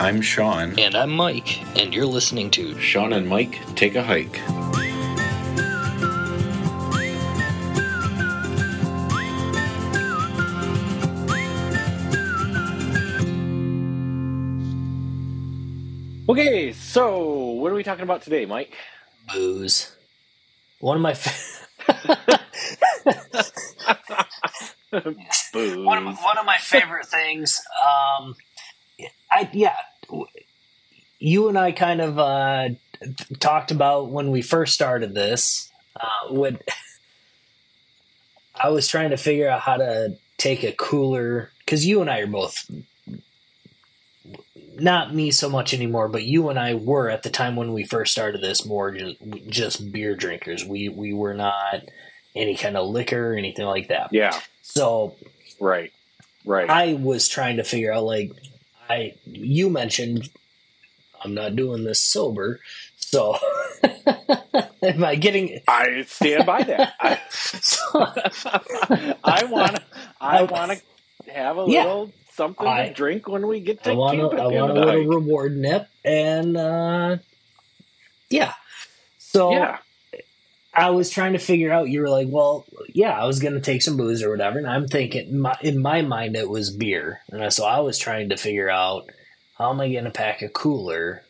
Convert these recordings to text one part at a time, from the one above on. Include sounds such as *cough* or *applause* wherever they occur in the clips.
I'm Shawn. And I'm Mike, and you're listening to Shawn and Mike take a hike. Okay, so what are we talking about today, Mike? booze. One of my fa- Booze. *laughs* *laughs* one of my, one of my favorite things. Um, I yeah, you and I kind of uh, talked about when we first started this. Uh, when *laughs* I was trying to figure out how to take a cooler because you and I are both not me so much anymore, but you and I were at the time when we first started this more just, just beer drinkers. We we were not any kind of liquor or anything like that. Yeah, So right, right. I was trying to figure out like I you mentioned I'm not doing this sober, so *laughs* am I getting? I stand by that. *laughs* I, So, *laughs* I want to. I want to have a Yeah. little something I- to drink when we get to I want a, I want a little reward nip, and uh, yeah. So Yeah, I was trying to figure out. You were like, "Well, yeah, I was going to take some booze or whatever," and I'm thinking, my, in my mind, it was beer, and I- so I was trying to figure out how am I going to pack a cooler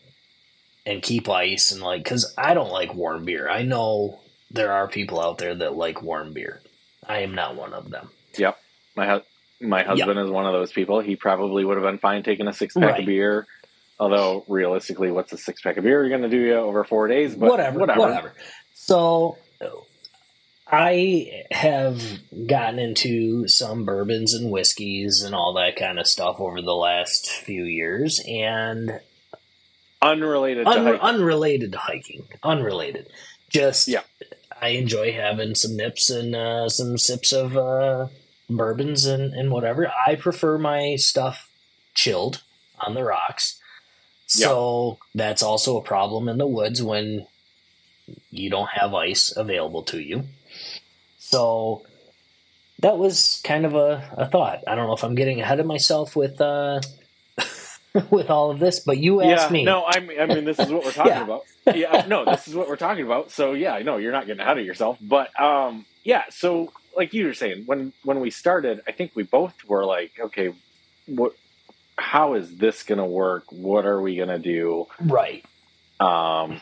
and keep ice and like because I don't like warm beer. I know there are people out there that like warm beer. I am not one of them. Yep. My hu- my husband is one of those people. He probably would have been fine taking a six pack Right. of beer. Although realistically, what's a six pack of beer going to do you over four days? But whatever, whatever, So I have gotten into some bourbons and whiskeys and all that kind of stuff over the last few years, and Unrelated un- hiking. unrelated to hiking, unrelated. Just Yeah. I enjoy having some nips and uh, some sips of uh, bourbons and, and whatever. I prefer my stuff chilled on the rocks. So that's also a problem in the woods when you don't have ice available to you. So that was kind of a, a thought. I don't know if I'm getting ahead of myself with uh, *laughs* with all of this, but you yeah, asked me. no, I mean, I mean, this is what we're *laughs* talking Yeah. about. Yeah, no, this is what we're talking about. So yeah, I know you're not getting ahead of yourself, but um, yeah. So like you were saying, when when we started, I think we both were like, okay, what? How is this going to work? What are we going to do? Right. Um,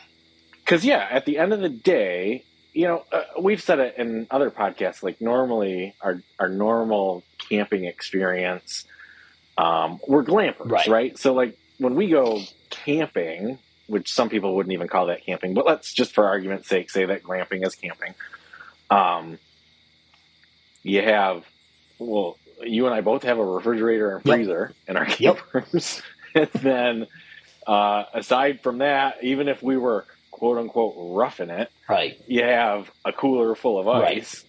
because yeah, at the end of the day, you know, uh, we've said it in other podcasts. Like normally, our our normal camping experience, um, we're glampers, Right. right? So like when we go camping, which some people wouldn't even call that camping, but let's just for argument's sake say that glamping is camping. Um, you have, well, you and I both have a refrigerator and Yep. freezer in our Yep. *laughs* campers, and then uh, aside from that, even if we were quote unquote roughing it, Right. you have a cooler full of Right. ice.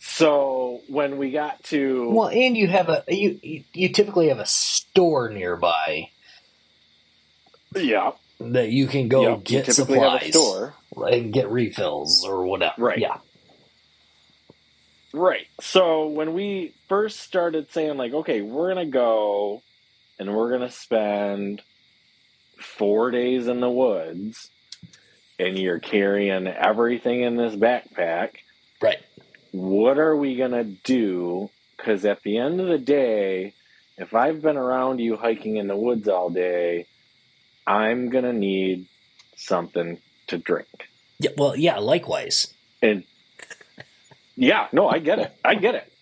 So when we got to Well, and you have a you you- typically have a store nearby yeah, that you can go you get typically supplies have a store, and get refills or whatever. Right. Yeah. right? So when we first started saying like, okay, we're gonna go and we're gonna spend four days in the woods, and you're carrying everything in this backpack. Right. what are we going to do? Because at the end of the day, if I've been around you hiking in the woods all day, I'm going to need something to drink. Yeah. Well, yeah. Likewise. And yeah, no, I get it. I get it.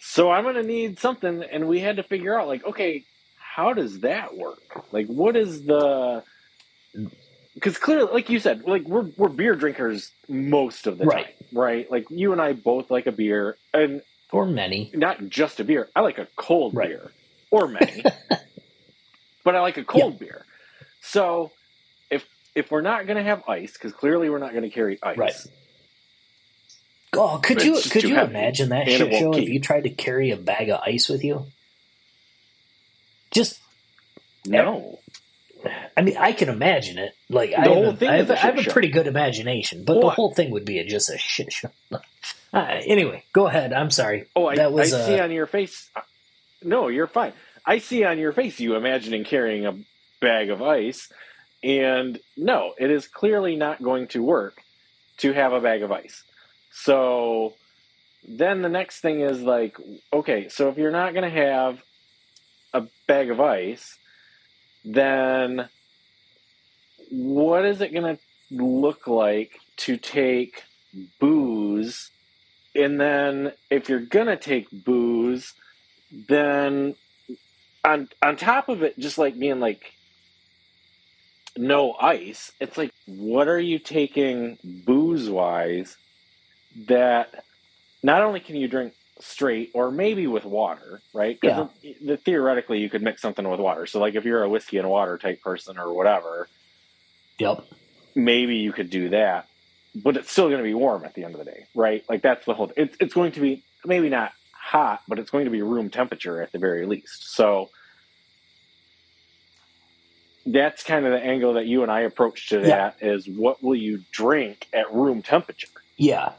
So I'm going to need something. And we had to figure out, like, okay, how does that work? Like, what is the. Because clearly, like you said, like we're we're beer drinkers most of the Right. time, right? Like you and I both like a beer, and Or many. not just a beer. I like a cold Right. beer or many, *laughs* but I like a cold beer. So if if we're not going to have ice, because clearly we're not going to carry ice, Right. Oh, could you could you heavy, imagine that and shit show if you tried to carry a bag of ice with you? Just, No, I mean, I can imagine it. Like, I The have, whole a, thing I is have, a I have a pretty good imagination, but the whole thing would be a, just a shit show. *laughs* Uh, anyway, go ahead. I'm sorry. oh, I, That was, I see uh, on your face. No, you're fine. I see on your face you imagining carrying a bag of ice. And no, it is clearly not going to work to have a bag of ice. So then the next thing is like, okay, so if you're not going to have a bag of ice, then what is it going to look like to take booze? And then if you're going to take booze, then on on top of it just like being like no ice, it's like what are you taking booze wise that not only can you drink straight or maybe with water, right? Yeah. The, the, theoretically, you could mix something with water. So, like if you're a whiskey and water type person or whatever, Yep. maybe you could do that. But it's still going to be warm at the end of the day, right? Like that's the whole. It's it's going to be maybe not hot, but it's going to be room temperature at the very least. So that's kind of the angle that you and I approach to that is what will you drink at room temperature? Yeah.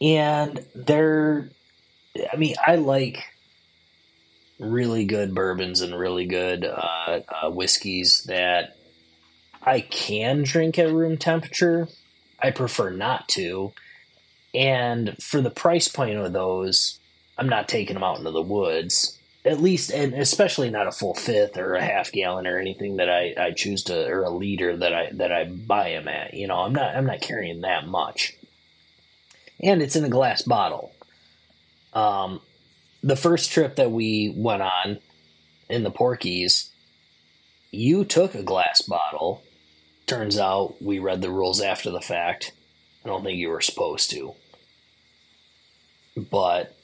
And they're, I mean, I like really good bourbons and really good uh, uh, whiskeys that I can drink at room temperature. I prefer not to. And for the price point of those, I'm not taking them out into the woods. At least, and especially not a full fifth or a half gallon or anything that I, I choose to, or a liter that I that I buy them at. You know, I'm not I'm not carrying that much and it's in a glass bottle. Um, the first trip that we went on in the Porkies, you took a glass bottle. Turns out we read the rules after the fact. I don't think you were supposed to. But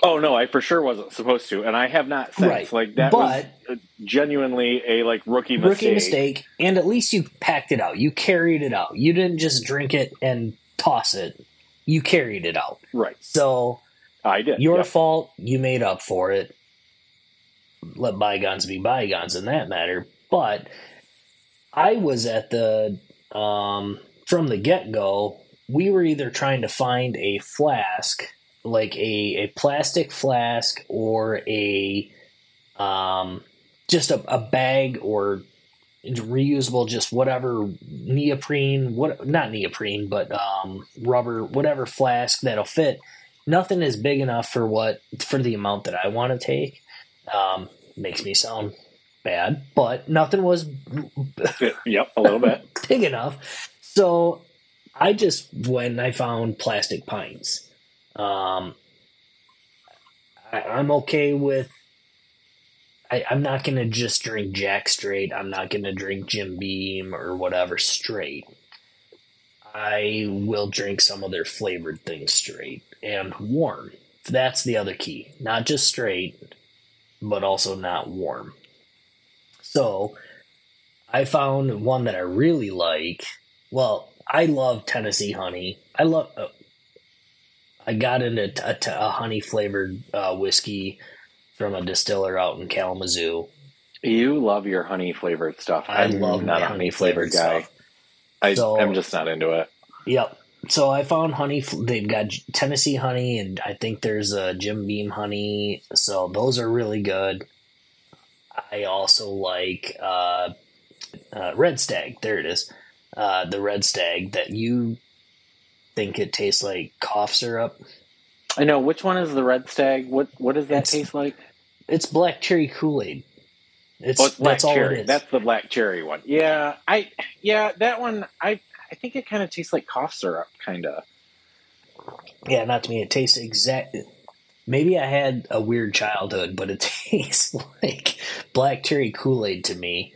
Oh no, I for sure wasn't supposed to, and I have not since. Right. Like that But- was genuinely a like rookie mistake. rookie mistake, and at least you packed it out. You carried it out. You didn't just drink it and toss it. You carried it out. Right, So I did. Your Yep. fault. You made up for it. Let bygones be bygones in that matter. But I was at the um, from the get go. We were either trying to find a flask, like a, a plastic flask, or a um, just a, a bag or reusable, just whatever neoprene, what not neoprene, but um, rubber, whatever flask that'll fit nothing is big enough for what for the amount that I want to take. Um, makes me sound bad, but nothing was yep, a little bit. *laughs* big enough. So I just when I found plastic pints. Um, I, I'm okay with. I, I'm not gonna just drink Jack straight. I'm not gonna drink Jim Beam or whatever straight. I will drink some of their flavored things straight and warm. That's the other key. Not just straight, but also not warm. So I found one that I really like. Well, I love Tennessee honey. I love. Uh, I got into t- a, t- a honey flavored uh, whiskey from a distiller out in Kalamazoo. You love your honey flavored stuff. I I'm love not a honey flavored guy. stuff. I, So- I'm just not into it. Yep. So I found honey. They've got Tennessee honey, and I think there's a Jim Beam honey. So those are really good. I also like uh, uh, Red Stag. There it is. Uh, the Red Stag that you think it tastes like cough syrup. I know which one is the red stag. What what does that It's- taste like? It's black cherry Kool Aid. It's, Oh, black that's all cherry. it is. That's the black cherry one. Yeah, I yeah that one. I I think it kind of tastes like cough syrup, kind of. Yeah, not to me. It tastes exact. Maybe I had a weird childhood, but it *laughs* tastes like black cherry Kool Aid to me.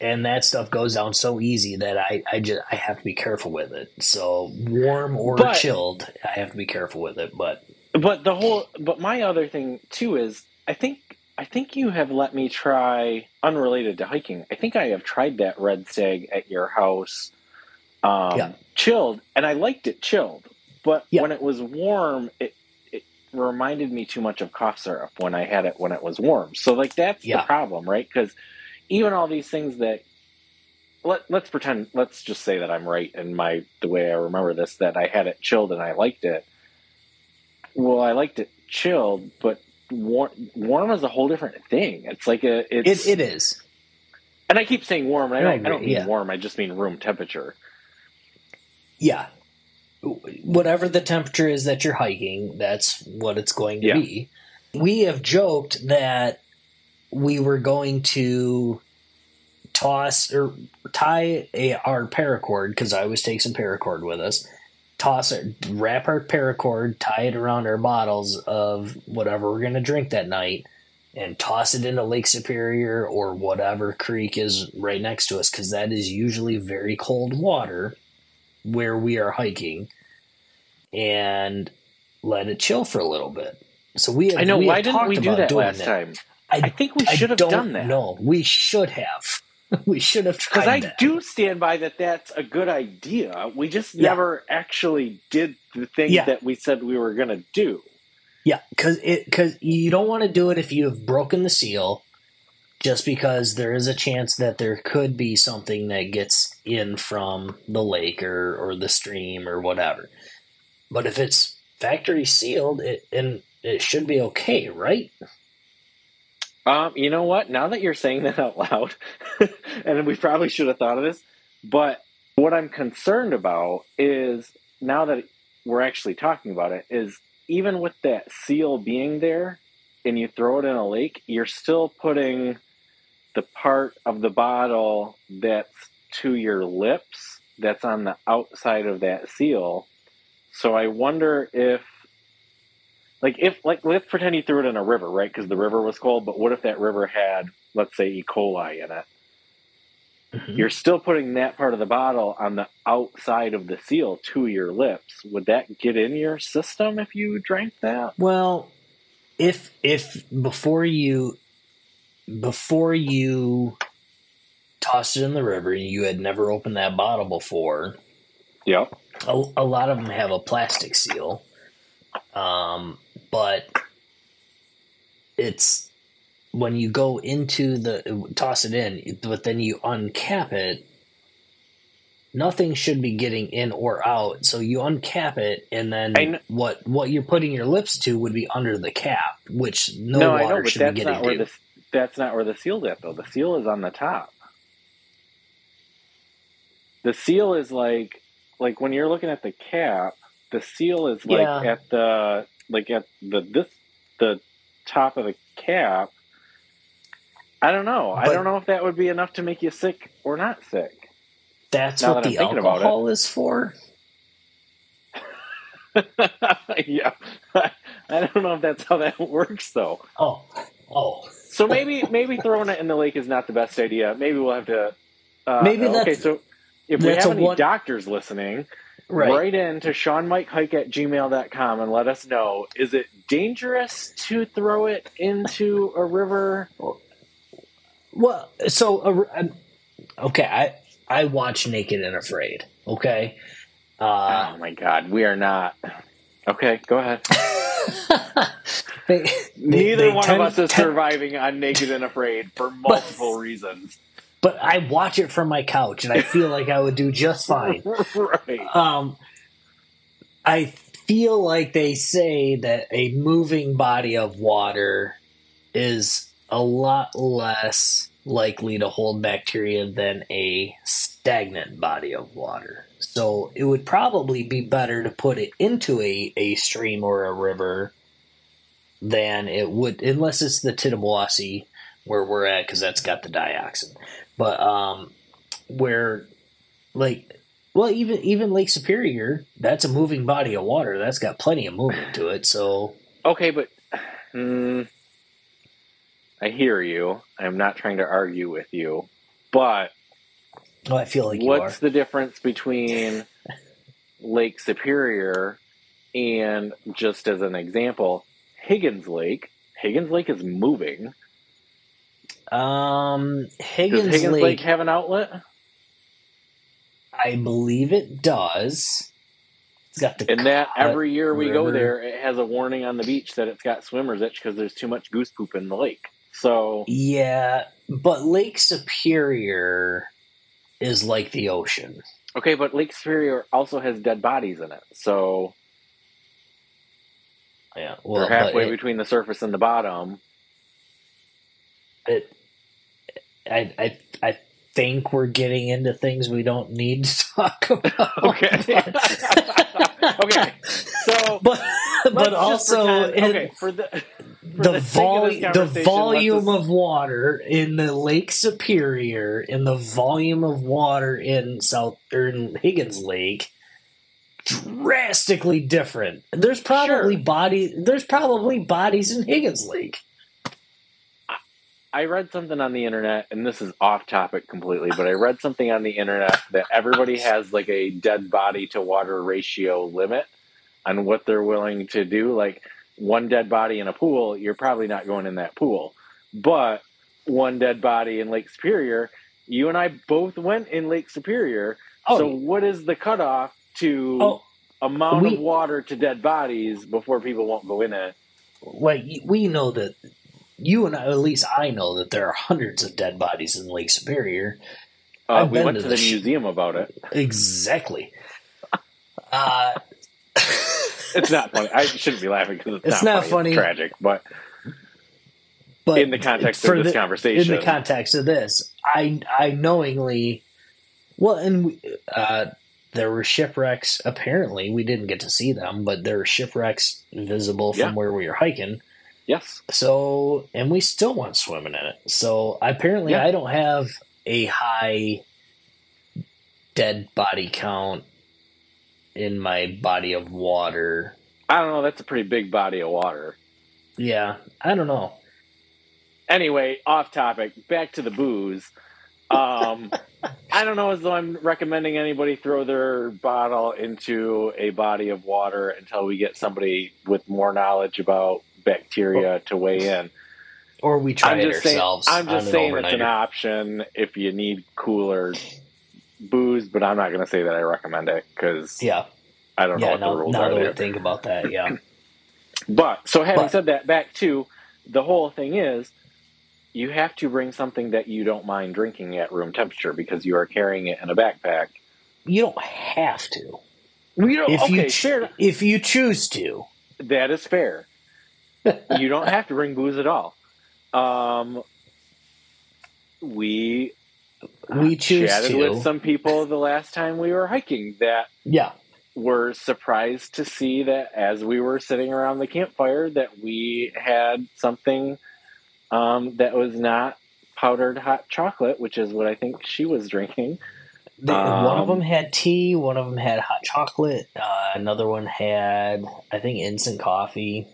And that stuff goes down so easy that I, I just I have to be careful with it. So warm or But- chilled, I have to be careful with it. But But the whole, but my other thing too is, I think, I think you have let me try, unrelated to hiking. I think I have tried that red stag at your house, um, Yeah. chilled, and I liked it chilled. But Yeah. when it was warm, it it reminded me too much of cough syrup when I had it when it was warm. So like that's Yeah. the problem, right? Because even all these things that let let's pretend, let's just say that I'm right in my the way I remember this that I had it chilled and I liked it. Well, I liked it chilled, but warm, warm is a whole different thing. It's like a it's it, it is. And I keep saying warm. I don't, I, agree, don't mean yeah. warm. I just mean room temperature. Yeah. Whatever the temperature is that you're hiking, that's what it's going to Yeah. be. We have joked that we were going to toss or tie a, our paracord because I always take some paracord with us. Toss it, wrap our paracord, tie it around our bottles of whatever we're going to drink that night, and toss it into Lake Superior or whatever creek is right next to us because that is usually very cold water where we are hiking, and let it chill for a little bit. So we have, I know. we Why didn't we do that last that. time? I, I think we should have done that. No, We should have. *laughs* we should have tried Because I that. do stand by that that's a good idea. We just Yeah. never actually did the thing Yeah. that we said we were going to do. Yeah, because it because you don't want to do it if you have broken the seal, just because there is a chance that there could be something that gets in from the lake or or the stream or whatever. But if it's factory sealed, it and it should be okay, right? Um, you know what? Now that you're saying *laughs* that out loud, *laughs* and we probably should have thought of this, but what I'm concerned about is now that we're actually talking about it, is even with that seal being there and you throw it in a lake, you're still putting the part of the bottle that's to your lips that's on the outside of that seal. So I wonder if like if like let's pretend you threw it in a river, right? Because the river was cold. But what if that river had, let's say, E. coli in it? Mhm. You're still putting that part of the bottle on the outside of the seal to your lips. Would that get in your system if you drank that? Well, if if before you before you tossed it in the river and you had never opened that bottle before, Yep. a, a lot of them have a plastic seal, um, but it's when you go into the toss it in, but then you uncap it. Nothing should be getting in or out, so you uncap it, and then what what you're putting your lips to would be under the cap, which no, No, water know, should be that's getting not the that's not where the seal's at though. The seal is on the top. The seal is like like when you're looking at the cap, the seal is like Yeah. at the like at the this the top of the cap. I don't know. I don't know if that would be enough to make you sick or not sick. That's now what that the thinking about it. alcohol is for. *laughs* yeah. *laughs* I don't know if that's how that *laughs* works though. Oh, oh, So maybe maybe throwing it in the lake is not the best idea. Maybe we'll have to. Uh, Maybe okay. that's- So if we that's have any one- doctors listening, right. write in to SeanMikeHike at gmail.com and let us know: is it dangerous to throw it into a river? Well, so uh, okay, I I watch Naked and Afraid. Okay, uh, oh my God, we are not. Okay, go ahead. *laughs* they, Neither they one tend- of us is tend- surviving on Naked and Afraid for multiple reasons. But I watch it from my couch, and I feel like I would do just *laughs* fine. right. Um, I feel like they say that a moving body of water is a lot less likely to hold bacteria than a stagnant body of water. So it would probably be better to put it into a, a stream or a river than it would, unless it's the Tittabawassee where we're at, because that's got the dioxin. But um, where, like, well, even even Lake Superior, that's a moving body of water. That's got plenty of movement to it. So Okay, but mm, I hear you. I'm not trying to argue with you, but oh, I feel like what's the difference between *laughs* Lake Superior and just as an example, Higgins Lake? Higgins Lake is moving. Um, Does Higgins, Higgins Lake, Lake, have an outlet? I believe it does. It's got the And that every year we go there, it has a warning on the beach that it's got swimmer's itch because there's too much goose poop in the lake. So Yeah, but Lake Superior is like the ocean. okay, but Lake Superior also has dead bodies in it. So Yeah, well, they're halfway it, between the surface and the bottom. it, I, I, I think we're getting into things we don't need to talk *laughs* about. Okay. *laughs* okay. So, but but also pretend, okay, for the for the, the, volume the volume of water in the Lake Superior and the volume of water in South or in Higgins Lake drastically different. There's probably Sure. body there's probably bodies in Higgins Lake. I read something on the internet, and this is off topic completely, but I read something on the internet that everybody has like a dead body to water ratio limit on what they're willing to do. Like one dead body in a pool, you're probably not going in that pool. But one dead body in Lake Superior, you and I both went in Lake Superior. Oh, so what is the cutoff to oh amount we- of water to dead bodies before people won't go in it? like we know that you and I, at least I know that there are hundreds of dead bodies in Lake Superior. Uh, we went to to the the sh- museum about it. Exactly. *laughs* Uh, It's not funny. I shouldn't be laughing because it's, It's not, funny. funny. It's tragic, but but in the context of this the- conversation, in the context of this, I I knowingly, well, and we- uh, there were shipwrecks. Apparently, we didn't get to see them, but there were shipwrecks visible from Yeah. where we were hiking. Yes, So, and we still went swimming in it. So apparently, Yeah. I don't have a high dead body count in my body of water. I don't know. That's a pretty big body of water. Yeah, I don't know. Anyway, off topic. Back to the booze. Um, *laughs* I don't know as though I'm recommending anybody throw their bottle into a body of water until we get somebody with more knowledge about bacteria oh. to weigh in. Or we try I'm it just saying. ourselves. I'm just saying it's an option if you need cooler booze, but I'm not going to say that I recommend it because Yeah, I don't know yeah. what the rules now are I think about that, yeah, *clears throat* But so having But- said that, back to the whole thing is you have to bring something that you don't mind drinking at room temperature because you are carrying it in a backpack. you don't have to. We don't. If okay, you fair. If you choose to, That is fair. You don't have to bring booze at all. Um, we we choose chatted to. with some people the last time we were hiking that yeah, were surprised to see that as we were sitting around the campfire that we had something um, that was not powdered hot chocolate, which is what I think she was drinking. They, one of Um, them had tea. One of them had hot chocolate. Uh, another one had, I think, instant coffee.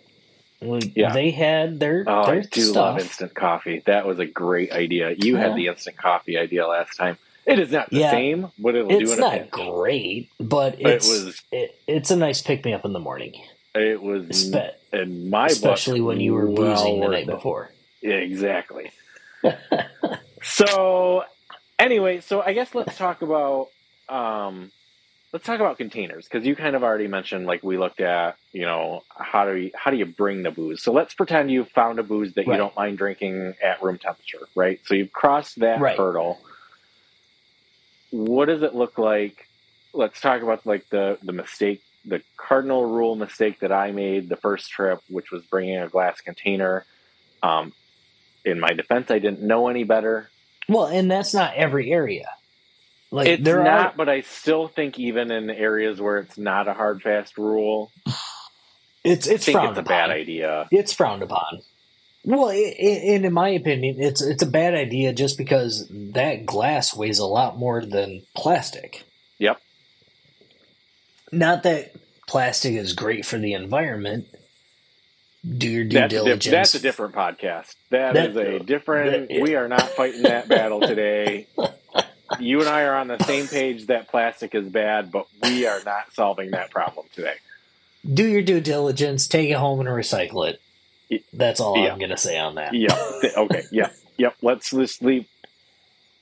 Well, Yeah. They had their Oh, their I do stuff. love instant coffee. That was a great idea. You Yeah. had the instant coffee idea last time. It is not the Yeah. same, but it'll do It's a not great, but But it's it was it, it's a nice pick me up in the morning, it was Espe- in my especially book, when you were well boozing the night it. before. Yeah, exactly. *laughs* so, anyway, so I guess let's talk about um, let's talk about containers because you kind of already mentioned like we looked at you know how do you how do you bring the booze? So let's pretend you found a booze that you don't mind drinking at room temperature, right? So you've crossed that Right. hurdle. What does it look like? Let's talk about like the the mistake, the cardinal rule mistake that I made the first trip, which was bringing a glass container. Um, in my defense, I didn't know any better. Well, and that's not every area. Like it's there not, are, but I still think even in areas where it's not a hard fast rule, it's I it's think frowned it's a upon. bad idea. It's frowned upon. Well, i i and in my opinion, it's it's a bad idea just because that glass weighs a lot more than plastic. Yep. Not that plastic is great for the environment. Do your due That's a, diligence. diff- that's a different podcast. That- that is a uh, different. that- we are not fighting that battle *laughs* today. You and I are on the same page that plastic is bad, but we are not solving that problem today. Do your due diligence. Take it home and recycle it. That's all yeah. I'm going to say on that. Yep. Th- okay. Yep. Yep. Let's just leave.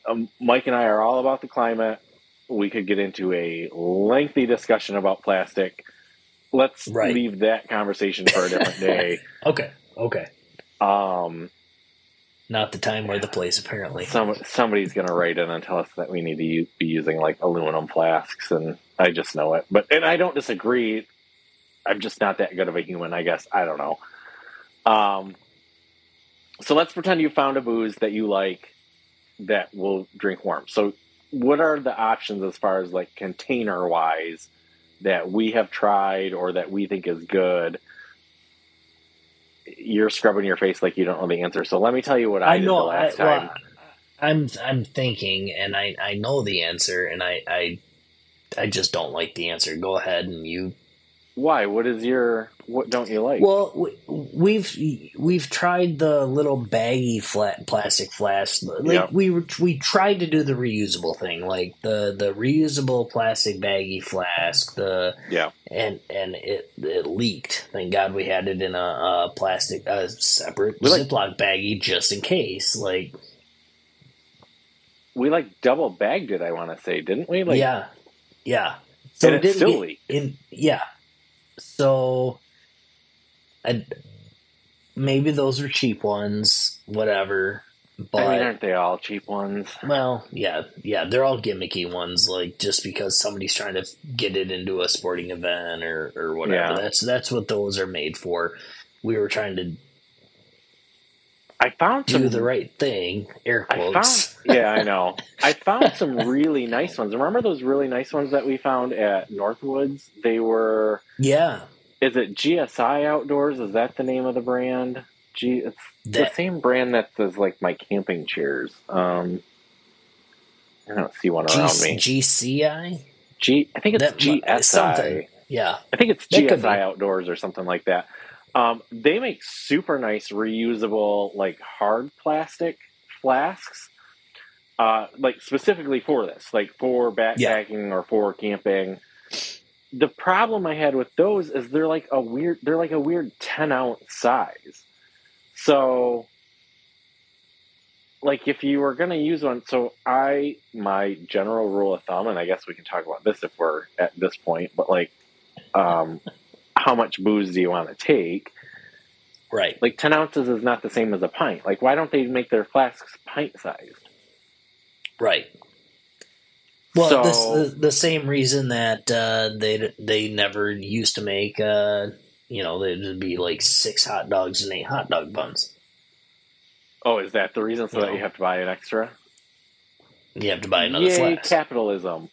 Um, Mike and I are all about the climate. We could get into a lengthy discussion about plastic. Let's Right. leave that conversation for a different day. *laughs* Okay. Okay. Um, Not the time or the place, apparently. some somebody's going to write in and tell us that we need to u- be using like aluminum flasks, and I just know it. But and I don't disagree. I'm just not that good of a human, I guess. I don't know. Um, so let's pretend you found a booze that you like. that will drink warm. So, what are the options as far as like container wise that we have tried or that we think is good? You're scrubbing your face like you don't know the answer. So let me tell you what I, I know. the last I, well, time. I'm I'm thinking, and I I know the answer, and I I I just don't like the answer. Go ahead and you. Why? What is your what? Don't you like? Well, we've we've tried the little baggy flat plastic flask. Like yep. we we tried to do the reusable thing, like the the reusable plastic baggy flask. The yeah, and and it it leaked. Thank God we had it in a, a plastic a separate we Ziploc like, baggy just in case. Like we like double bagged it. I want to say, didn't we? Like yeah, yeah. So it didn't still. In yeah. So, I, maybe those are cheap ones. Whatever. But I mean, aren't they all cheap ones? Well, yeah, yeah, they're all gimmicky ones. Like just because somebody's trying to get it into a sporting event or or whatever. Yeah. That's that's what those are made for. We were trying to I found do the right thing. Air quotes. I found, *laughs* yeah, I know. *laughs* I found some really nice ones. Remember those really nice ones that we found at Northwoods? They were yeah. Is it GSI Outdoors? Is that the name of the brand? G. It's that, the same brand that does like my camping chairs. Um, I don't see one G- around me. GCI. G. I think it's that, GSI. Something. Yeah. I think it's GSI Outdoors or something like that. Um, they make super nice reusable, like hard plastic flasks, uh, like specifically for this, like for backpacking yeah. or for camping. The problem I had with those is they're like a weird, they're like a weird ten ounce size. So, like if you were going to use one, so I my general rule of thumb, and I guess we can talk about this if we're at this point, but like, um, how much booze do you want to take? Right. Like 10 ounces is not the same as a pint. Like, why don't they make their flasks pint sized? Right. Well, so, this, the, the same reason that uh, they they never used to make, uh, you know, there'd be like six hot dogs and eight hot dog buns. Oh, is that the reason? So you that know. you have to buy an extra? You have to buy another Yay, flask. capitalism.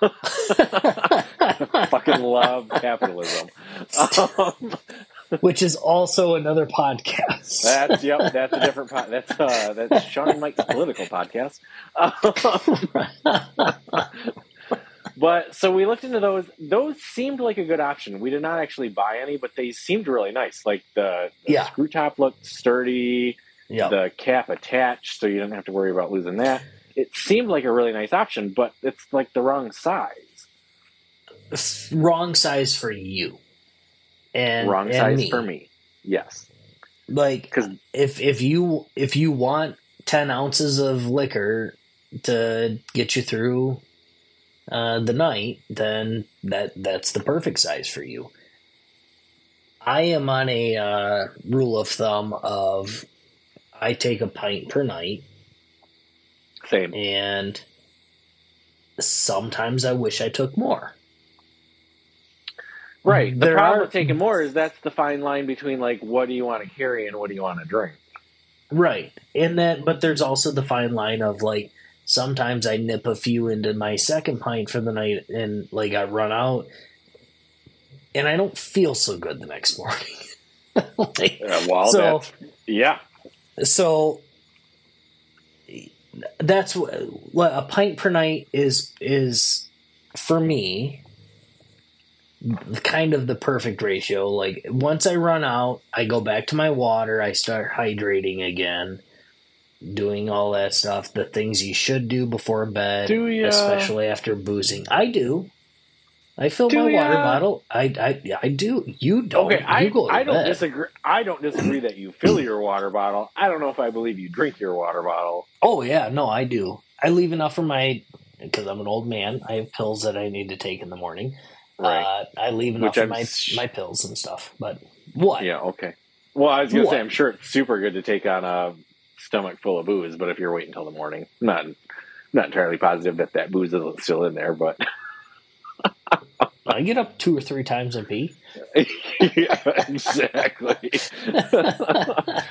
*laughs* fucking love capitalism. Um, Which is also another podcast. That's yep. That's a different. Po- that's uh, that's Shawn and Mike's political podcast. Um, *laughs* but so we looked into those. Those seemed like a good option. We did not actually buy any, but they seemed really nice. Like the, the yeah. screw top looked sturdy. Yep. The cap attached, so you didn't have to worry about losing that it seemed like a really nice option, but it's like the wrong size. Wrong size for you, and wrong and size me. for me. Yes, like because if if you if you want ten ounces of liquor to get you through uh, the night, then that that's the perfect size for you. I am on a uh, rule of thumb of I take a pint per night same. And sometimes I wish I took more. Right. The there problem are, with taking more is that's the fine line between like what do you want to carry and what do you want to drink. Right. And that but there's also the fine line of like sometimes I nip a few into my second pint for the night and like I run out and I don't feel so good the next *laughs* morning. like, uh, well, so, yeah. So that's what a pint per night is is for me kind of the perfect ratio. Like once i run out i go back to my water i start hydrating again doing all that stuff the things you should do before bed do ya? especially after boozing. I do I fill do my ya? water bottle. I, I I do. You don't. Okay, I, you I don't disagree. I don't disagree that you fill your water bottle. I don't know if I believe you drink your water bottle. Oh yeah, no, I do. I leave enough for my because I'm an old man. I have pills that I need to take in the morning. Right. Uh, I leave enough Which for I'm my my pills and stuff. But what? Yeah. Okay. Well, I was gonna what? say I'm sure it's super good to take on a stomach full of booze, but if you're waiting until the morning, not not entirely positive that that booze isn't still in there, but. *laughs* I get up two or three times and pee. yeah, *laughs* exactly. *laughs* uh,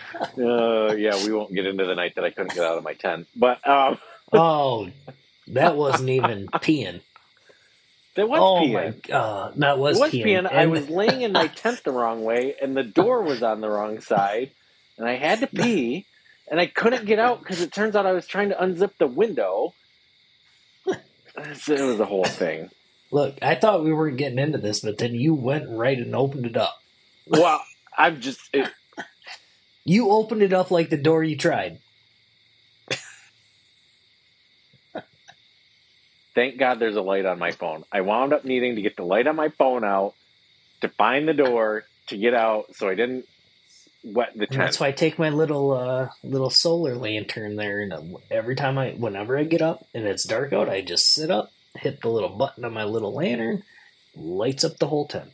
yeah, we won't get into the night that I couldn't get out of my tent, but um, *laughs* oh, that wasn't even peeing. That was oh peeing. my that was, it was peeing. peeing. I was laying in my tent the wrong way, and the door was on the wrong side, and I had to pee, and I couldn't get out because it turns out I was trying to unzip the window. It was a whole thing. Look, I thought we weren't getting into this, but then you went right and opened it up. Well, I'm just. It, You opened it up like the door you tried. thank God there's a light on my phone. I wound up needing to get the light on my phone out to find the door to get out, so I didn't wet the And tent. that's why I take my little uh, little solar lantern there, and every time I, whenever I get up and it's dark out, I just sit up, hit the little button on my little lantern, lights up the whole tent.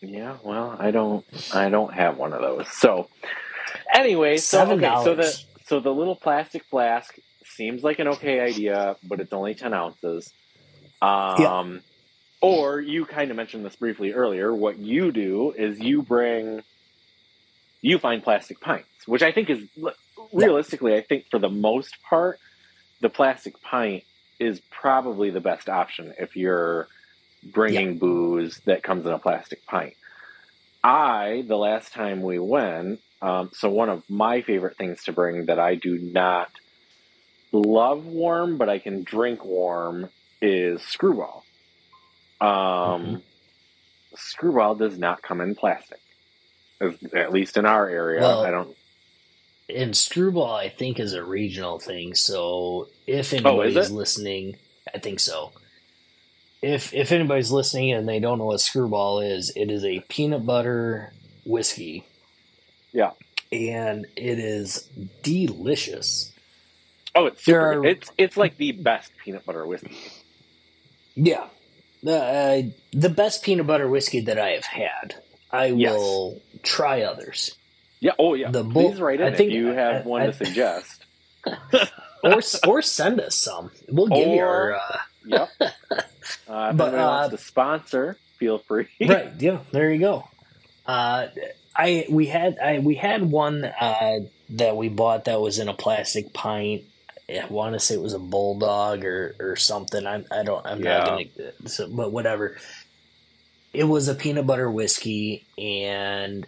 Yeah, well, I don't, I don't have one of those. So, anyway, so okay, so the so the little plastic flask seems like an okay idea, but it's only ten ounces. Um, or you kind of mentioned this briefly earlier. What you do is you bring, you find plastic pints, which I think is realistically, I think for the most part, the plastic pint is probably the best option if you're bringing booze that comes in a plastic pint. I, the last time we went, um, so one of my favorite things to bring that I do not love warm, but I can drink warm is screwball. Um, Screwball does not come in plastic, At- at least in our area. Well, I don't. And Screwball, I think, is a regional thing. So if Oh, is anybody's it? listening, I think so. If if anybody's listening and they don't know what Screwball is, it is a peanut butter whiskey. Yeah. And it is delicious. Oh, it's super. are- It's it's like the best peanut butter whiskey. Yeah. Uh, the best peanut butter whiskey that I have had. I Yes. will try others. Yeah. Oh, yeah. The bull- Please write in I think- if you have I- one I- to suggest. *laughs* Or or send us some. We'll give you our uh, Yep. *laughs* Uh, if But, anybody wants uh, to sponsor, feel free. *laughs* right yeah there you go uh i we had i we had one uh that we bought that was in a plastic pint i want to say it was a bulldog or or something i, I don't i'm Yeah. not gonna so, but whatever it was a peanut butter whiskey and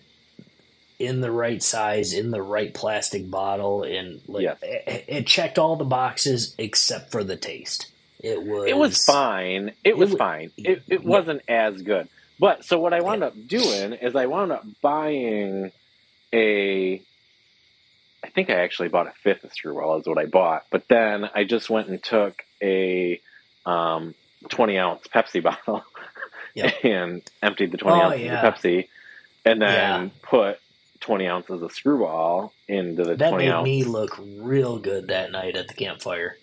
in the right size in the right plastic bottle and like Yes. it, it checked all the boxes except for the taste it was It was fine. It was wa- fine. It, it yeah. wasn't as good. But so what I wound up doing is I wound up buying a. I think I actually bought a fifth of Screwball is what I bought, but then I just went and took a um, twenty ounce Pepsi *laughs* bottle Yeah. and emptied the twenty Oh, ounces yeah. of Pepsi, and then Yeah. put twenty ounces of Screwball into the That twenty made ounce. me look real good that night at the campfire.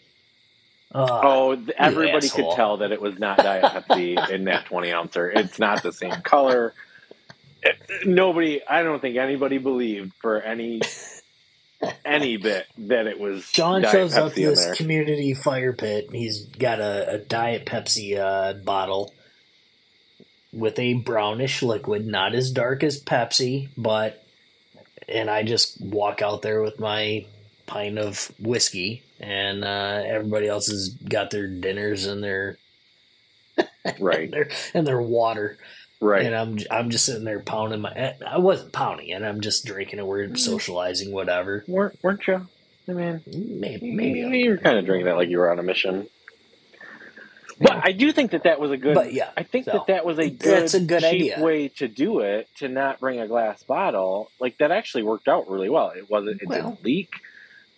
Uh, Oh, th- everybody could tell that it was not Diet Pepsi *laughs* in that 20 ouncer. It's not the same color. It- nobody, I don't think anybody believed for any any bit that it was John Diet shows up Pepsi to this there. community fire pit. He's got a, a Diet Pepsi uh, bottle with a brownish liquid, not as dark as Pepsi, but. And I just walk out there with my pint of whiskey, and uh, everybody else has got their dinners and their *laughs* Right, their and their water. right. And I'm I'm just sitting there pounding my. I wasn't pounding and I'm just drinking it. We're Mm-hmm. socializing, whatever. weren't, weren't you? I mean, Maybe, maybe maybe. you were kind of drinking that like you were on a mission. But I do think that that was a good. But yeah, I think so, that that was a good, that's a good cheap idea. way to do it. To not bring a glass bottle, like that actually worked out really well. It wasn't. It Well. didn't leak.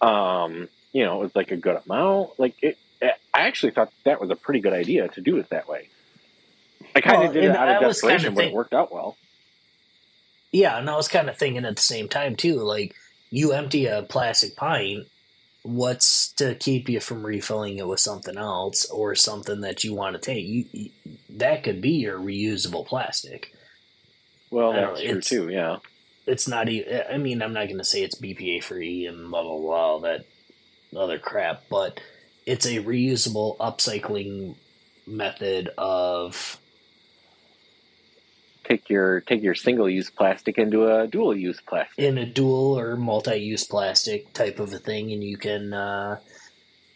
Um, you know, it was like a good amount. Like it. I actually thought that was a pretty good idea to do it that way. I kind of did it out of desperation, but it worked out well. Yeah, and I was kind of thinking at the same time too. Like you empty a plastic pint, what's to keep you from refilling it with something else or something that you want to take? You, you that could be your reusable plastic. Well, that's know, true too. Yeah. It's not even. I mean, I'm not going to say it's BPA free and blah blah blah all that other crap, but it's a reusable upcycling method of take your take your single use plastic into a dual use plastic. In a dual or multi use plastic type of a thing, and you can uh,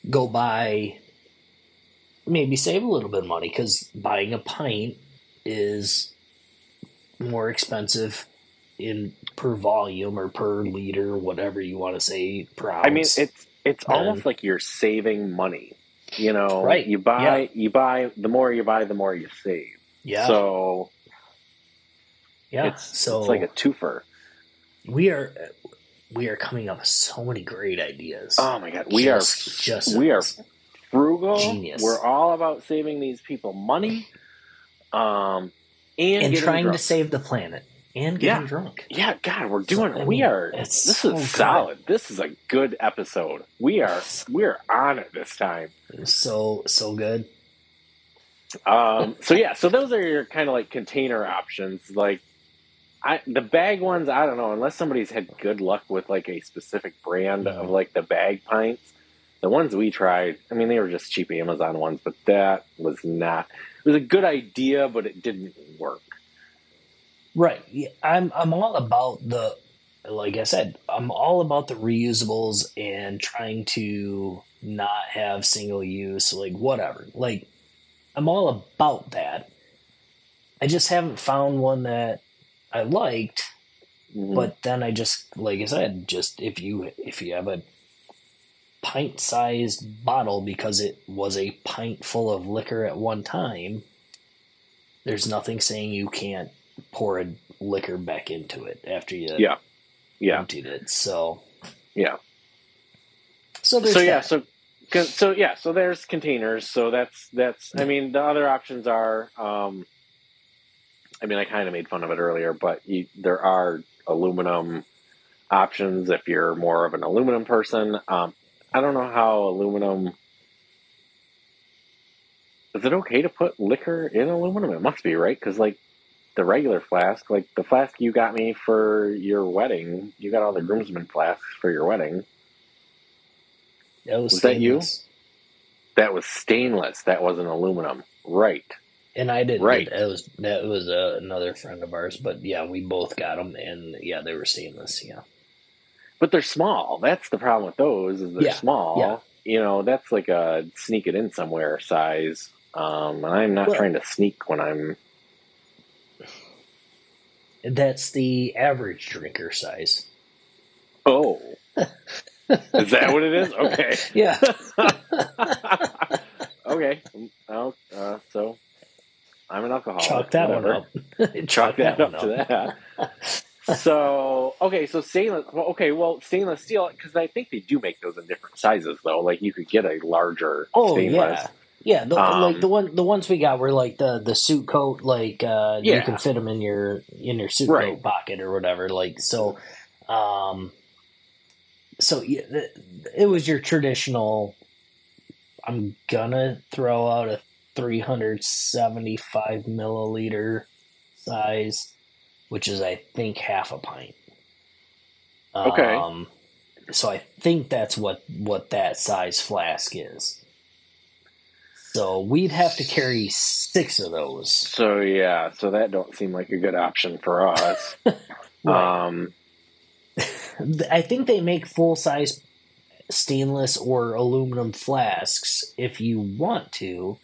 go buy maybe save a little bit of money because buying a pint is more expensive in per volume or per liter, whatever you want to say per ounce. I mean, it's it's almost like you're saving money. You know, Right, You buy yeah. you buy the more you buy, the more you save. yeah, So yeah. it's so it's like a twofer. we are we are coming up with so many great ideas. Oh my god, we Just- are just we are frugal. Genius. We're all about saving these people money, um, and, and trying drunk. to save the planet and getting Yeah. drunk. Yeah, God, we're doing. I we mean, are. This so is good. solid. This is a good episode. We are. We're on it this time. So so good. Um, so yeah, so those are your kind of like container options. Like, I the bag ones, I don't know, unless somebody's had good luck with like a specific brand of mm-hmm. like the bag pints. The ones we tried, I mean, they were just cheap Amazon ones, but that was not. It was a good idea, but it didn't work. Right. Yeah, I'm I'm all about the like I said, I'm all about the reusables and trying to not have single use, like whatever. Like I'm all about that. I just haven't found one that I liked, Mhm. but then I just like I said, just if you if you have a pint sized bottle because it was a pint full of liquor at one time, there's nothing saying you can't pour a liquor back into it after you Yeah. yeah, emptied it. So yeah. so there's so yeah, that. so so yeah, so there's containers. So that's that's. I mean, the other options are. Um, I mean, I kind of made fun of it earlier, but you, there are aluminum options if you're more of an aluminum person. Um, I don't know how aluminum. Is it okay to put liquor in aluminum? It must be right because like the regular flask, like the flask you got me for your wedding, you got all the groomsmen flasks for your wedding. That was, was that you? That was stainless. That wasn't aluminum. Right. And I didn't. Right. That was that was uh, another friend of ours. But yeah, we both got them, and yeah, they were stainless. Yeah. But they're small. That's the problem with those is they're Yeah, small. yeah. You know, that's like a sneak it in somewhere size. Um, and I'm not Well- trying to sneak when I'm That's the average drinker size. Oh. is that what it is? *laughs* Okay. Yeah. *laughs* okay. Uh, so I'm an alcoholic. Chalk that one up. *laughs* *laughs* Chalk that one up to that. *laughs* so okay, so stainless. Well, okay, well stainless steel because I think they do make those in different sizes though. Like you could get a larger Oh stainless. yeah, yeah. The, Um, like the one, the ones we got were like the the suit coat. Like uh, you can fit them in your in your suit Right. coat pocket or whatever. Like so, um, so yeah, it was your traditional. I'm gonna throw out a 375 milliliter size, which is I think half a pint. Okay. Um, so I think that's what what that size flask is. So we'd have to carry six of those. So yeah, so that don't seem like a good option for us. *laughs* Right. Um, *laughs* I think they make full size stainless or aluminum flasks if you want to.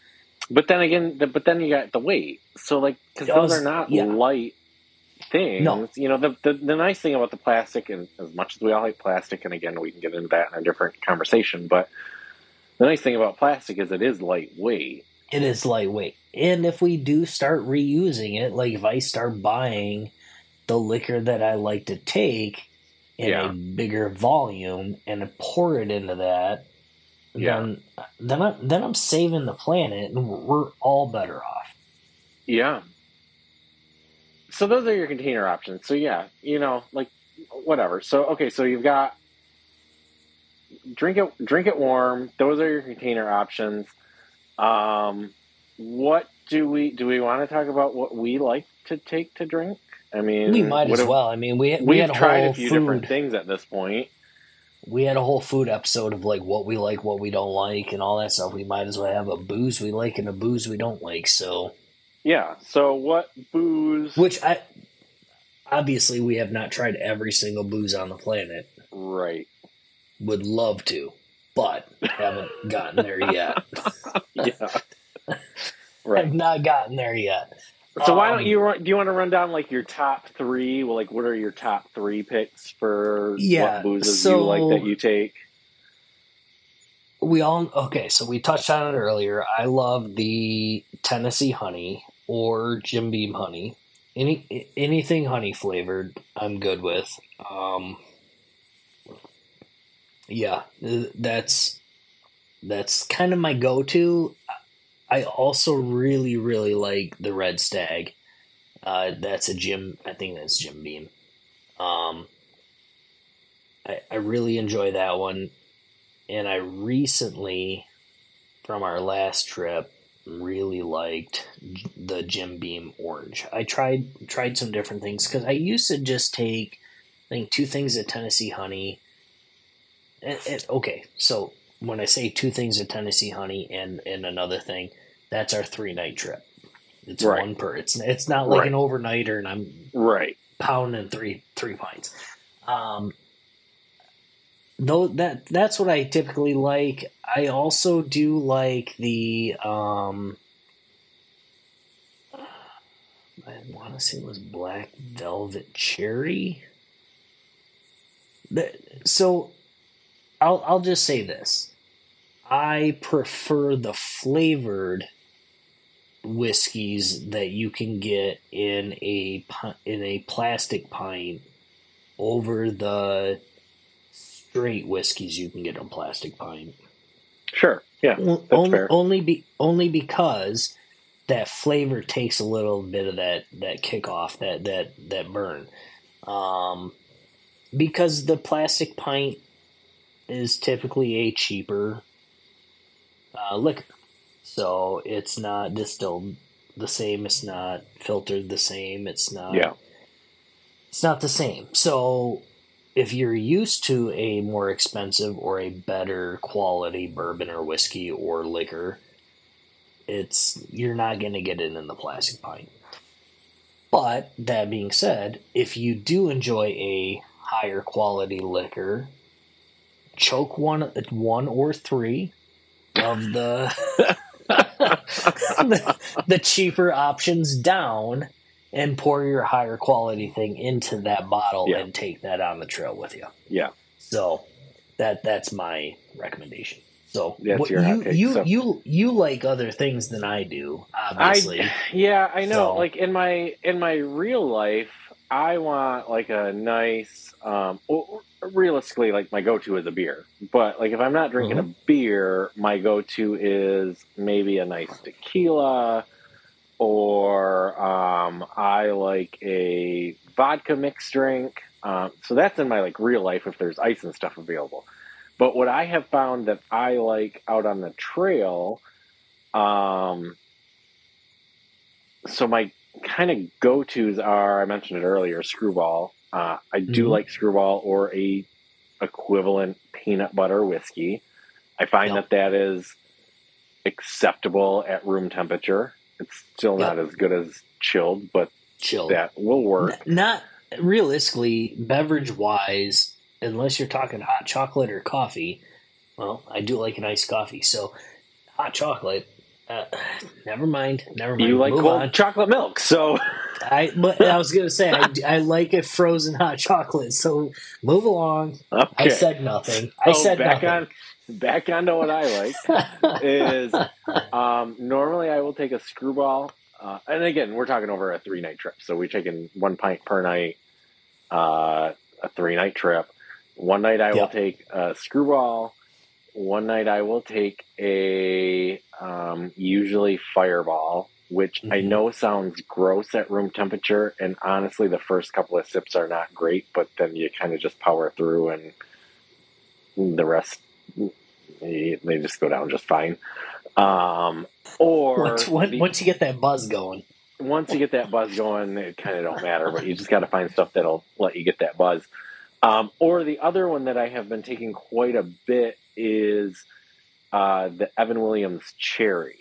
But then again, the, but then you got the weight. So like, because those are not yeah. light things. No. You know, the, the the nice thing about the plastic, and as much as we all like plastic, and again, we can get into that in a different conversation, but the nice thing about plastic is it is lightweight. It is lightweight. And if we do start reusing it, like if I start buying the liquor that I like to take in Yeah. a bigger volume and pour it into that, Yeah. then then I'm then I'm saving the planet and we're- all better off. Yeah. So those are your container options. So yeah, you know, like whatever. So okay, so you've got drink it drink it warm. Those are your container options. Um what do we do we want to talk about what we like to take to drink? I mean, We might as well. I mean, we we a tried whole a few food. different things at this point. We had a whole food episode of like what we like, what we don't like, and all that stuff. We might as well have a booze we like and a booze we don't like. So yeah. So what booze? Which I obviously we have not tried every single booze on the planet. Right. Would love to, but haven't gotten there yet. *laughs* yeah. *laughs* Right. I've not gotten there yet. So why don't um, you run, do you want to run down like your top three? Well, like what are your top three picks for yeah, what boozes so you like that you take? We all okay. So we touched on it earlier. I love the Tennessee honey or Jim Beam honey. Any anything honey flavored, I'm good with. Um, yeah, that's that's kind of my go-to. I also really, really like the Red Stag. Uh, that's a Jim. I think that's Jim Beam. Um, I, I really enjoy that one, and I recently, from our last trip, really liked the Jim Beam Orange. I tried tried some different things because I used to just take, I think, two things of Tennessee Honey. And, and, okay, so when I say two things of Tennessee honey and and another thing, that's our three night trip. It's right. one per. It's it's not like right. an overnighter, and I'm right pounding three three pints. Um, though that that's what I typically like. I also do like the um, I want to say it was black velvet cherry. So I'll I'll just say this. I prefer the flavored whiskeys that you can get in a in a plastic pint over the straight whiskeys you can get in a plastic pint. Sure. Yeah. only, only be only because that flavor takes a little bit of that that kick off that that that burn. Um, because the plastic pint is typically a cheaper uh, liquor. So it's not distilled the same. It's not filtered the same. It's not. Yeah. It's not the same. So if you're used to a more expensive or a better quality bourbon or whiskey or liquor, it's you're not going to get it in the plastic pint. But that being said, if you do enjoy a higher quality liquor, choke one one or three of the the, *laughs* the cheaper options down and pour your higher quality thing into that bottle yeah. and take that on the trail with you. Yeah. So that that's my recommendation. So that's what, your you you, so. you you like other things than I do, obviously. I, yeah, I know. So. Like in my in my real life, I want like a nice um realistically like my go-to is a beer. But like if i'm not drinking mm-hmm. a beer my go-to is maybe a nice tequila or um, i like a vodka mixed drink. Um, so that's in my like real life if there's ice and stuff available. But what i have found that i like out on the trail um, so my kind of go-to's are i mentioned it earlier screwball uh, I do mm-hmm. like Screwball or a equivalent peanut butter whiskey. I find yep. that that is acceptable at room temperature. It's still yep. not as good as chilled, but chilled that will work. Not realistically, beverage wise, unless you're talking hot chocolate or coffee. Well, I do like an iced coffee, so hot chocolate uh, never mind. Never mind. You like Move cold on. chocolate milk, so I. But I was gonna say I, I, like a frozen hot chocolate. So move along. Okay. I said nothing. I oh, said back nothing. on. Back onto what I like is *laughs* um, normally I will take a screwball, uh, and again we're talking over a three night trip, so we're taking one pint per night, uh, a three night trip. One night I yep. will take a screwball one night I will take a um, usually Fireball, which mm-hmm. I know sounds gross at room temperature, and honestly, the first couple of sips are not great, but then you kind of just power through, and the rest they just go down just fine. Um, or *laughs* once, once you get that buzz going, once you get that buzz going, it kind of don't matter, but you just got to find stuff that'll let you get that buzz. Um, or the other one that I have been taking quite a bit is uh, the Evan Williams Cherry.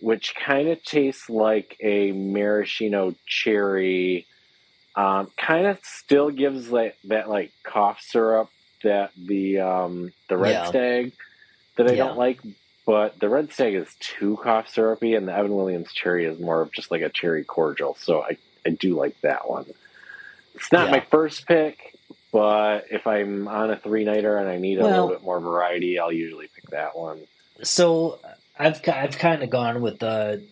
which kind of tastes like a maraschino cherry. Um, kind of still gives that that like cough syrup that the um, the red Yeah. stag that I Yeah. don't like, but the red stag is too cough syrupy, and the Evan Williams cherry is more of just like a cherry cordial. So I I do like that one. It's not Yeah. my first pick, but if I'm on a three nighter and I need a Well- little bit more variety, I'll usually pick that one. So I've I've kind of gone with the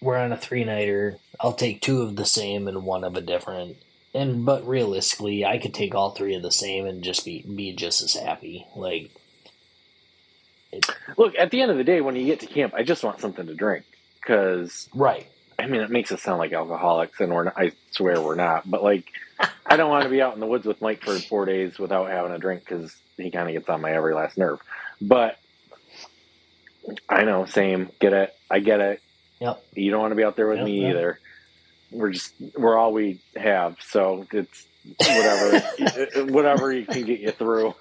we're on a three nighter. I'll take two of the same and one of a different. And but realistically, I could take all three of the same and just be be just as happy. Like Look, at the end of the day, when you get to camp, I just want something to drink because right, I mean, it makes us sound like alcoholics, and we're not, I swear we're not. But like, I don't want to be out in the woods with Mike for four days without having a drink because he kind of gets on my every last nerve. But I know, same. Get it? I get it. Yep. You don't want to be out there with Yep, me yep. either. We're just we're all we have, so it's whatever *laughs* whatever you can get you through.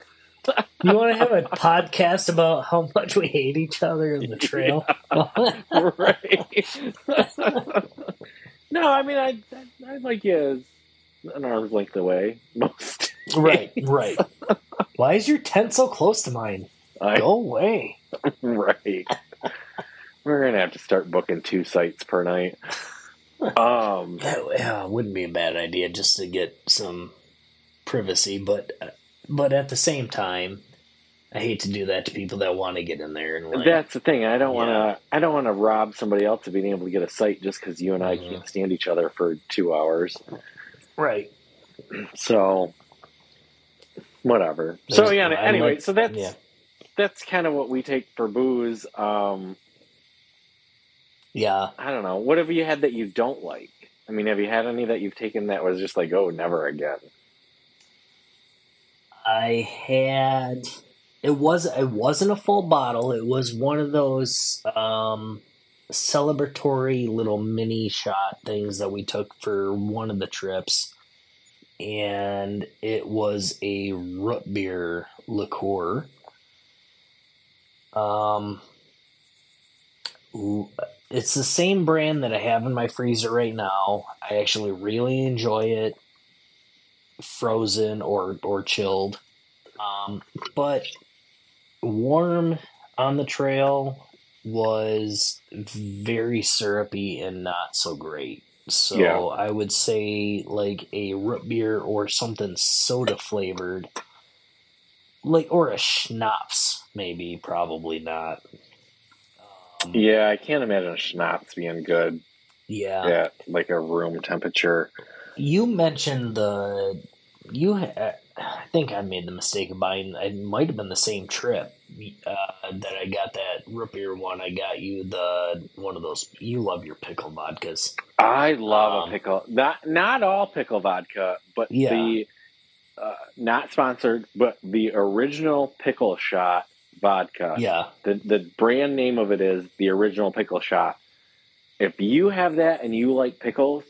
You want to have a podcast about how much we hate each other in the trail? *laughs* right. *laughs* no, I mean, I, I, I like you an arm's length away. Most. right, *laughs* right. Why is your tent so close to mine? I, Go away. right. We're gonna have to start booking two sites per night. Um. That yeah, wouldn't be a bad idea just to get some privacy, but but at the same time, I hate to do that to people that want to get in there and like, That's the thing. I don't want to. I don't want to rob somebody else of being able to get a site just because you and I Mhm. can't stand each other for two hours. right. So, whatever. so yeah. Anyway, like- so that's yeah. that's kind of what we take for booze. Um, Yeah, I don't know. What have you had that you don't like? I mean, have you had any that you've taken that was just like, oh, never again? I had it was it wasn't a full bottle. It was one of those um celebratory little mini shot things that we took for one of the trips. And it was a root beer liqueur. Um it's the same brand that I have in my freezer right now. I actually really enjoy it frozen or or chilled. Um, but warm on the trail was very syrupy and not so great. So Yeah. I would say like a root beer or something soda flavored, like or a schnapps maybe. Probably not. Um, Yeah, I can't imagine a schnapps being good yeah. at like a room temperature. You mentioned the you. ha- I think I made the mistake of buying. It might have been the same trip uh, that I got that root beer one. I got you the one of those. You love your pickle vodkas. I love Um, a pickle. Not not all pickle vodka, but Yeah. the uh, not sponsored, but the original pickle shot vodka. Yeah, The the brand name of it is the original pickle shot. If you have that and you like pickles,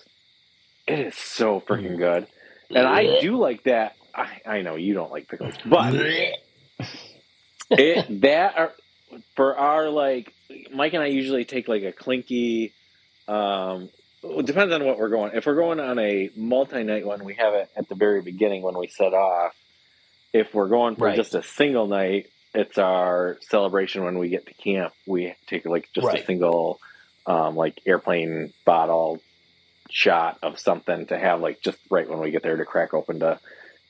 it is so freaking Mhm. good. And I do like that. I, I know you don't like pickles, but *laughs* it that are, for our like Mike and I usually take like a clinky. Um, it depends on what we're going. If we're going on a multi-night one, we have it at the very beginning when we set off. If we're going for Right. just a single night, it's our celebration when we get to camp. We take like just a single, um, like airplane bottle shot of something to have like just right when we get there to crack open to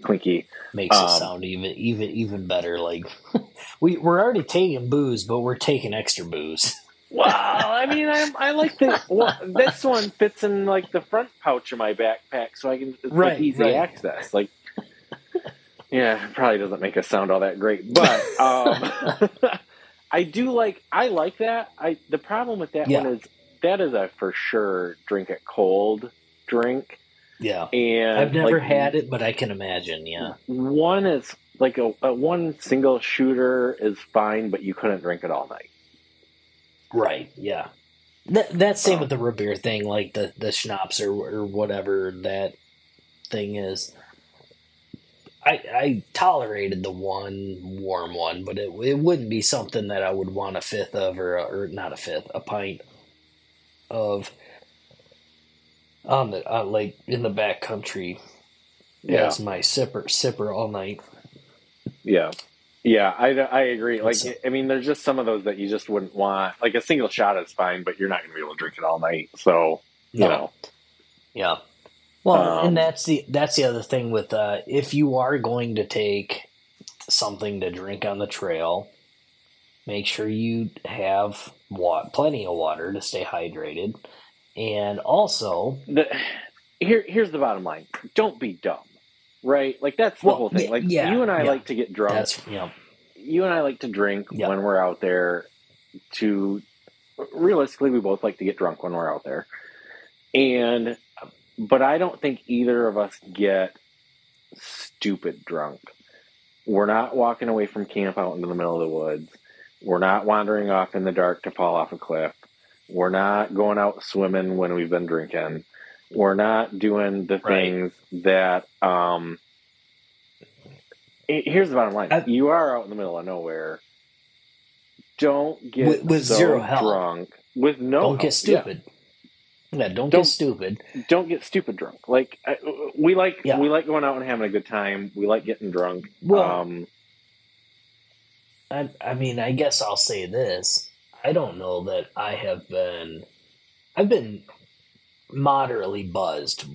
clinky. makes it Um, sound even even even better. Like *laughs* we we're already taking booze, but we're taking extra booze. Well, I mean, I'm, I like the well, this one fits in like the front pouch of my backpack, so I can it's Right, like easy right. access. Like, yeah, it probably doesn't make us sound all that great, but um, *laughs* *laughs* I do like I like that. I the problem with that Yeah. one is that is a for sure drink it cold drink, Yeah, and I've never like, had it, but I can imagine. Yeah, One is like a, a one single shooter is fine, but you couldn't drink it all night. Right. Yeah. That that's same Um, with the root beer thing, like the the schnapps or or whatever that thing is. I, I tolerated the one warm one, but it it wouldn't be something that I would want a fifth of, or or not a fifth, a pint of on the uh, like in the back country Yeah. as my sipper sipper all night. Yeah. Yeah, I, I agree. Like, So- I mean, there's just some of those that you just wouldn't want. Like, a single shot is fine, but you're not going to be able to drink it all night. So, you No. know, Yeah. Well, Um, and that's the that's the other thing with uh, if you are going to take something to drink on the trail, make sure you have wa- plenty of water to stay hydrated, and also the, here, here's the bottom line don't be dumb, right? Like, that's the Well, whole thing. Like, yeah, you and I yeah. like to get drunk. that's you you and I like to drink Yeah. when we're out there. To realistically, we both like to get drunk when we're out there, and but I don't think either of us get stupid drunk. We're not walking away from camp out into the middle of the woods. We're not wandering off in the dark to fall off a cliff. We're not going out swimming when we've been drinking. We're not doing the Right. things that um he- here's the bottom line. I- you are out in the middle of nowhere. Don't get With- with so zero help. drunk. With no don't help. get Yeah stupid. Yeah, don't, Don't- get stupid. don't get stupid drunk. Like I, we like Yeah. we like going out and having a good time. We like getting drunk. Well, um, I, I mean, I guess I'll say this. I don't know that I have been. I've been moderately buzzed.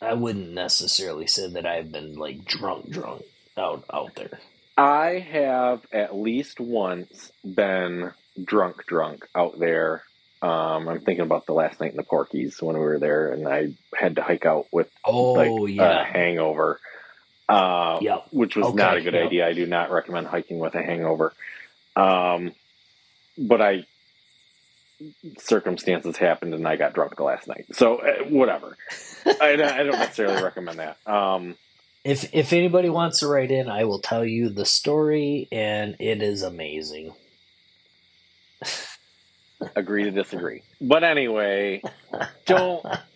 I wouldn't necessarily say that I've been like drunk, drunk out out there. I have at least once been drunk, drunk out there. Um, I'm thinking about the last night in the Porkies when we were there, and I had to hike out with Oh like a yeah, hangover. Uh, Yep. which was Okay, not a good yep. idea. I do not recommend hiking with a hangover. Um, but I circumstances happened and I got drunk last night. So uh, whatever. *laughs* I, I don't necessarily recommend that. Um, if if anybody wants to write in, I will tell you the story, and it is amazing. agree to disagree. *laughs* But anyway, don't *laughs*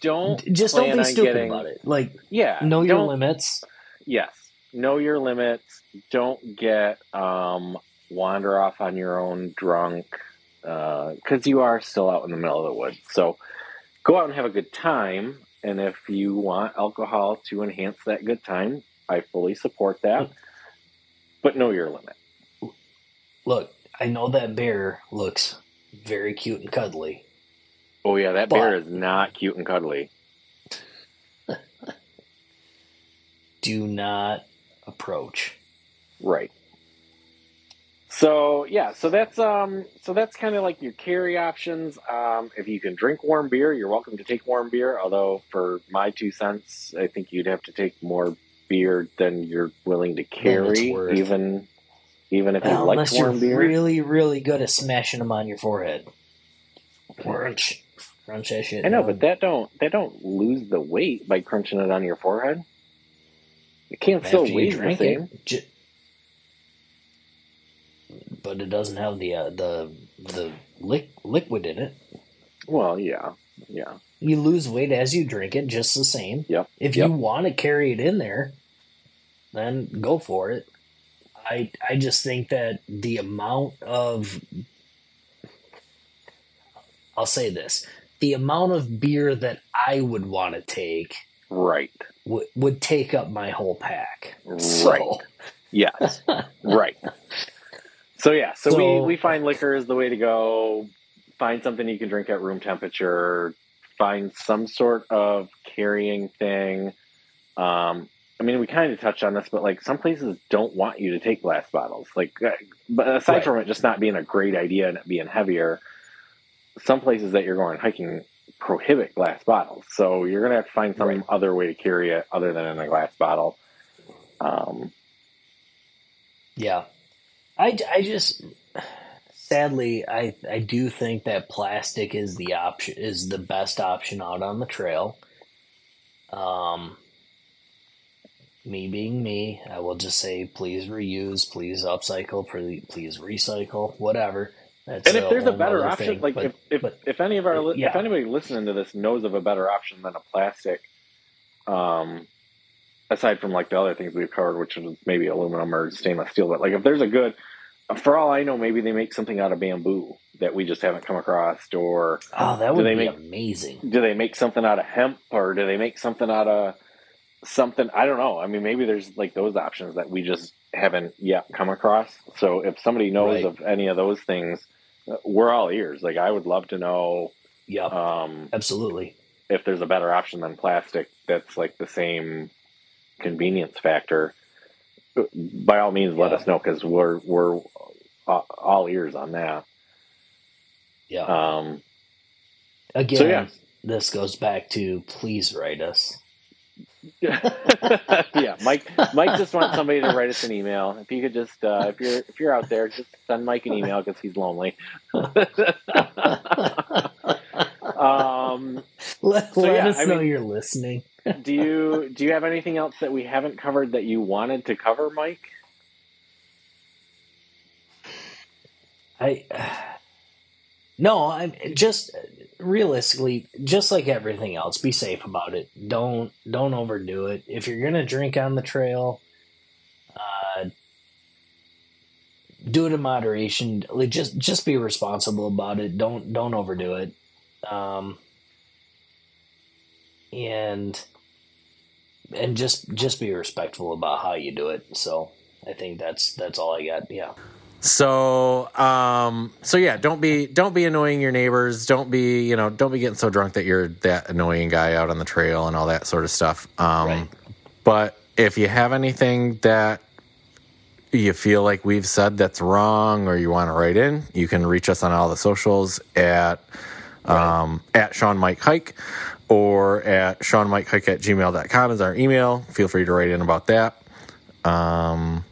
don't Just plan don't be on stupid getting- about it. Like yeah know your limits. yes know your limits don't get um wander off on your own drunk because you are still out in the middle of the woods so go out and have a good time and if you want alcohol to enhance that good time i fully support that but know your limit Look, I know that bear looks very cute and cuddly. Oh yeah that But- bear is not cute and cuddly *laughs* Do not approach. Right. So yeah, so that's um so that's kind of like your carry options. Um, if you can drink warm beer, you're welcome to take warm beer. Although for my two cents, I think you'd have to take more beer than you're willing to carry, even even if you Well, like unless you're warm beer. really, really good at smashing them on your forehead. Crunch, crunch that shit. I know, down. but that don't that don't lose the weight by crunching it on your forehead. It can't after still weigh the same. it, ju- but it doesn't have the uh, the the lic- liquid in it. Well, yeah, yeah. You lose weight as you drink it, just the same. Yep, If yep. you want to carry it in there, then go for it. I I just think that the amount of I'll say this: the amount of beer that I would want to take Right. would would take up my whole pack. Right. So, Yes. *laughs* right. So yeah, so, So- we, we find liquor is the way to go. Find something you can drink at room temperature. Find some sort of carrying thing. Um, I mean, we kind of touched on this, but like some places don't want you to take glass bottles. Like, uh, but aside Right. from it just not being a great idea and it being heavier, some places that you're going hiking prohibit glass bottles. So you're gonna have to find some Right. other way to carry it other than in a glass bottle. Um, yeah, I, I just sadly I I do think that plastic is the option is the best option out on the trail. Um, me being me, I will just say please reuse, please upcycle, please please recycle, whatever. That's and if there's a better option, thing, like but- if, if, but- if any of our li- if anybody listening to this knows of a better option than a plastic, um, aside from like the other things we've covered, which is maybe aluminum or stainless steel, but like if there's a good, for all I know, maybe they make something out of bamboo that we just haven't come across, or oh, that would they be make, amazing. Do they make something out of hemp, or do they make something out of something? I don't know. I mean, maybe there's like those options that we just haven't yet come across. So if somebody knows right. of any of those things, we're all ears. Like I would love to know. Yeah, um, absolutely. If there's a better option than plastic, that's like the same convenience factor. By all means, let us know because we're we're all ears on that. Yeah. Um, Again, so yeah. this goes back to please write us. *laughs* yeah, Mike. Mike just wants somebody to write us an email. If you could just, uh, if you're if you're out there, just send Mike an email because he's lonely. *laughs* um, let, so let yeah, us I know mean, you're listening. do you do you have anything else that we haven't covered that you wanted to cover, Mike? I *sighs* no, I'm just realistically, just like everything else, be safe about it. Don't don't overdo it. If you're gonna drink on the trail, uh, do it in moderation. Like just just be responsible about it. Don't don't overdo it. Um, and and just just be respectful about how you do it. So I think that's that's all I got. Yeah. So, um, so yeah, don't be don't be annoying your neighbors. Don't be you know don't be getting so drunk that you're that annoying guy out on the trail and all that sort of stuff. Um, right. But if you have anything that you feel like we've said that's wrong or you want to write in, you can reach us on all the socials at um, at Shawn Mike Hike or at Shawn Mike Hike at gmail.com is our email. Feel free to write in about that. Um,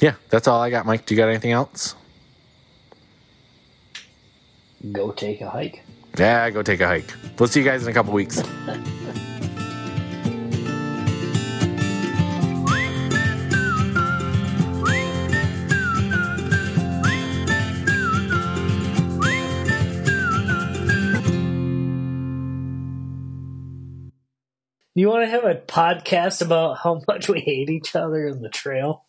yeah, that's all I got, Mike. Do you got anything else? Go take a hike. Yeah, go take a hike. We'll see you guys in a couple weeks. *laughs* You want to have a podcast about how much we hate each other in the trail?